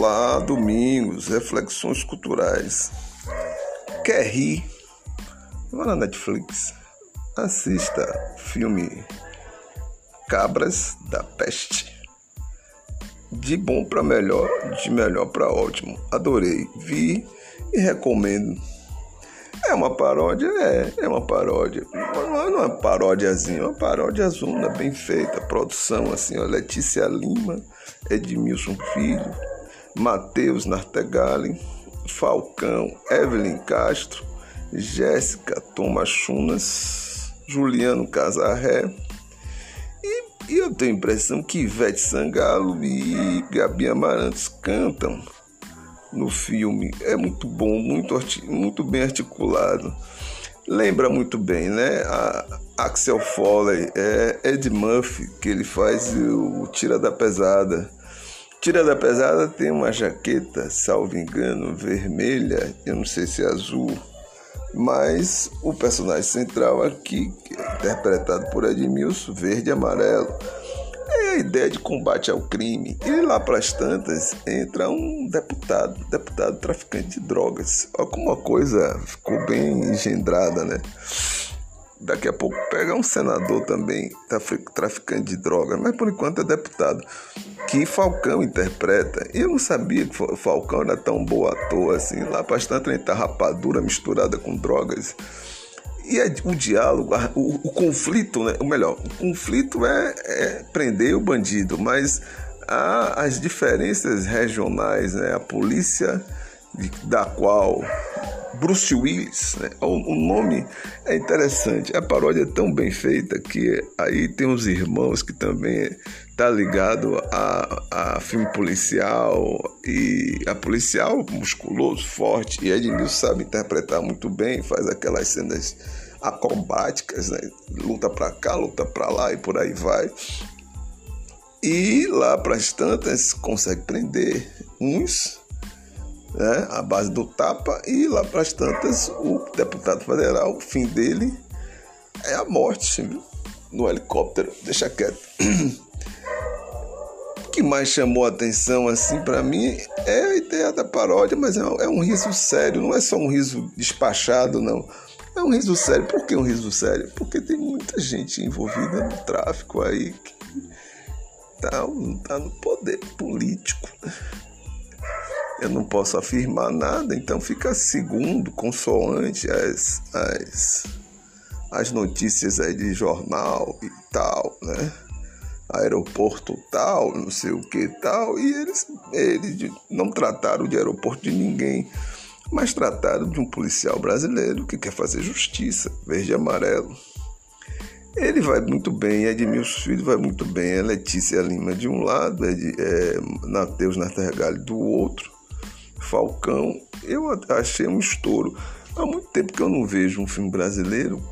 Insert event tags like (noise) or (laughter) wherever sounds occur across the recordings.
Olá, domingos, reflexões culturais. Quer rir? Vá na Netflix, assista filme Cabras da Peste. De bom para melhor, de melhor para ótimo. Adorei, vi e recomendo. É uma paródia? É, é uma paródia. Não é uma paródiazinha, é uma paródia zona bem feita. Produção assim, ó, Letícia Lima, Edmilson Filho, Matheus Nartegali, Falcão, Evelyn Castro, Jéssica Tomachunas, Juliano Casarré. E, e eu tenho a impressão que Ivete Sangalo e Gabi Amarantos cantam no filme. É muito bom, muito, muito bem articulado. Lembra muito bem, né? A Axel Foley, é Ed Murphy, que ele faz o Tira da Pesada. Tira da Pesada tem uma jaqueta, salvo engano, vermelha, eu não sei se é azul, mas o personagem central aqui, é interpretado por Edmilson, verde e amarelo é a ideia de combate ao crime. E lá para as tantas entra um deputado, deputado traficante de drogas. Olha como a coisa ficou bem engendrada, né? Daqui a pouco pega um senador também, traficante de drogas, mas por enquanto é deputado, que Falcão interpreta. E eu não sabia que Falcão era tão boa ator assim. Lá para as tantas ele tá rapadura misturada com drogas. E é o diálogo, o, o conflito, né? o melhor, o conflito é, é prender o bandido, mas há as diferenças regionais, né? a polícia da qual Bruce Willis, né? o, o, nome é interessante, a paródia é tão bem feita que aí tem os irmãos que também tá ligado a, a filme policial e a policial musculoso, forte e Edmilson sabe interpretar muito bem, faz aquelas cenas acrobáticas, né? luta para cá, luta para lá e por aí vai. E lá para as tantas consegue prender uns né, base do tapa e lá para as tantas o deputado federal, o fim dele é a morte viu? no helicóptero. Deixa quieto. (clears throat) que mais chamou a atenção assim para mim é a ideia da paródia, mas é um, é um, riso sério, não é só um riso despachado, não. É um riso sério. Por que um riso sério? Porque tem muita gente envolvida no tráfico aí que tá, tá no poder político. Eu não posso afirmar nada, então fica segundo, consoante as, as, as notícias aí de jornal e tal, né? aeroporto tal, não sei o que tal, e eles, eles não trataram de aeroporto de ninguém, mas trataram de um policial brasileiro que quer fazer justiça, verde e amarelo. Ele vai muito bem, Edmilson Filho vai muito bem, é Letícia Lima de um lado, é, é Nateus do outro, Falcão. Eu achei um estouro. Há muito tempo que eu não vejo um filme brasileiro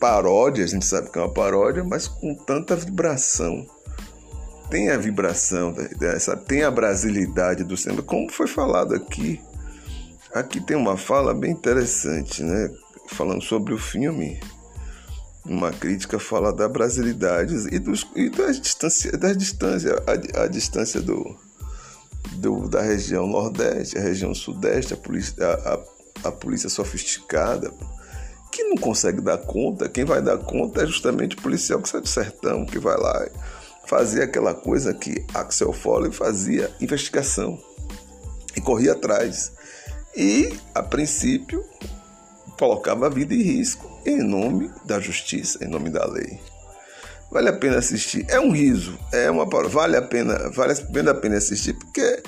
paródia, a gente sabe que é uma paródia, mas com tanta vibração. Tem a vibração, sabe? tem a brasilidade do cinema, como foi falado aqui. Aqui tem uma fala bem interessante, né? Falando sobre o filme. Uma crítica fala da brasilidade e, dos, e das distâncias, das distâncias a, a distância do, do, da região nordeste, a região sudeste, a polícia, a, a, a polícia sofisticada, que não consegue dar conta, quem vai dar conta é justamente o policial que sai do sertão, que vai lá fazer aquela coisa que Axel Foley fazia, investigação, e corria atrás. E, a princípio, colocava a vida em risco em nome da justiça, em nome da lei. Vale a pena assistir. É um riso, é uma vale a pena, vale a pena assistir porque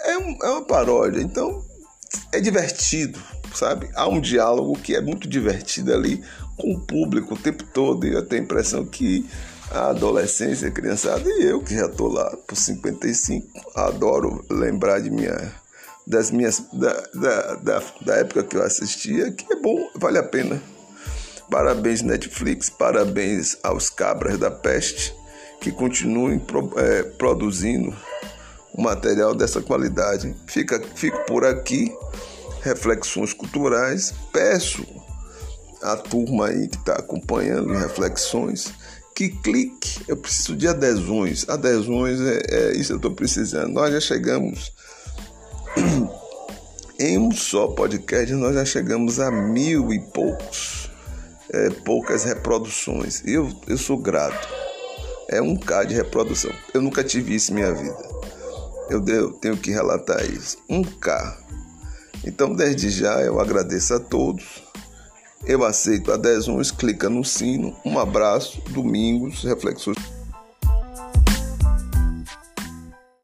é, um, é uma paródia. Então é divertido, sabe? Há um diálogo que é muito divertido ali com o público o tempo todo. E eu tenho a impressão que a adolescência, a criançada, e eu que já estou lá por 55, adoro lembrar de minha, das minhas, da, da, da, da época que eu assistia, que é bom, vale a pena. Parabéns Netflix, parabéns aos cabras da peste que continuem pro, é, produzindo material dessa qualidade. Fica, fico por aqui reflexões culturais. Peço à turma aí que está acompanhando reflexões que clique. Eu preciso de adesões. Adesões é, é isso que eu estou precisando. Nós já chegamos (clears throat) Em um só podcast nós já chegamos a mil e poucos, é, poucas reproduções. Eu, eu sou grato. É um K de reprodução. Eu nunca tive isso em minha vida. Eu, eu tenho que relatar isso. Um K. Então, desde já, eu agradeço a todos. Eu aceito adesões, clica no sino. Um abraço, domingos, reflexões.